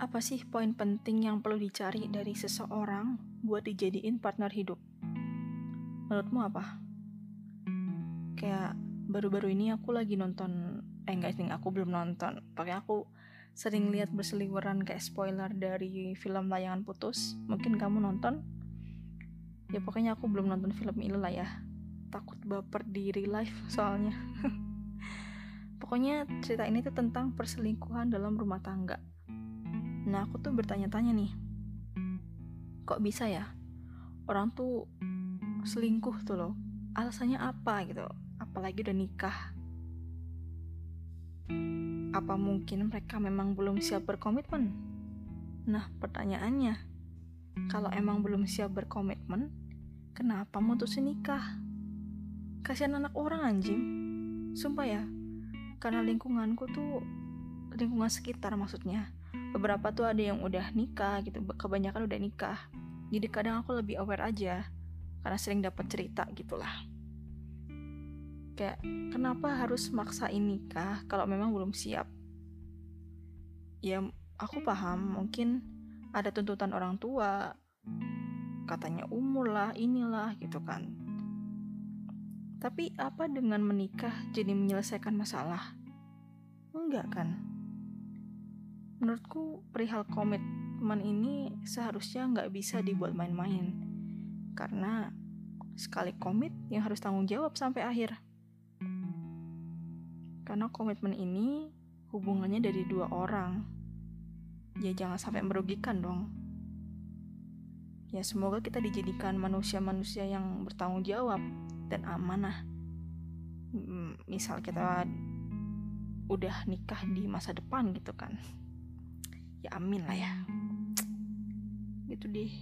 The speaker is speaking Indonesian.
Apa sih poin penting yang perlu dicari dari seseorang buat dijadiin partner hidup? Menurutmu apa? Kayak baru-baru ini aku lagi nonton, eh enggak sih, aku belum nonton. Pakai aku sering lihat berseliweran kayak spoiler dari film layangan putus. Mungkin kamu nonton? Ya pokoknya aku belum nonton film ini lah ya. Takut baper di real life soalnya. pokoknya cerita ini tuh tentang perselingkuhan dalam rumah tangga Nah aku tuh bertanya-tanya nih, kok bisa ya orang tuh selingkuh tuh loh, alasannya apa gitu, apalagi udah nikah. Apa mungkin mereka memang belum siap berkomitmen? Nah pertanyaannya, kalau emang belum siap berkomitmen, kenapa mutusin nikah? Kasihan anak orang anjing, sumpah ya, karena lingkunganku tuh lingkungan sekitar maksudnya beberapa tuh ada yang udah nikah gitu kebanyakan udah nikah. Jadi kadang aku lebih aware aja karena sering dapat cerita gitulah. Kayak kenapa harus maksain nikah kalau memang belum siap? Ya aku paham mungkin ada tuntutan orang tua katanya umur lah inilah gitu kan. Tapi apa dengan menikah jadi menyelesaikan masalah? Enggak kan menurutku perihal komitmen ini seharusnya nggak bisa dibuat main-main. Karena sekali komit yang harus tanggung jawab sampai akhir. Karena komitmen ini hubungannya dari dua orang. Ya jangan sampai merugikan dong. Ya semoga kita dijadikan manusia-manusia yang bertanggung jawab dan amanah. Hmm, misal kita udah nikah di masa depan gitu kan ya amin lah ya. Gitu deh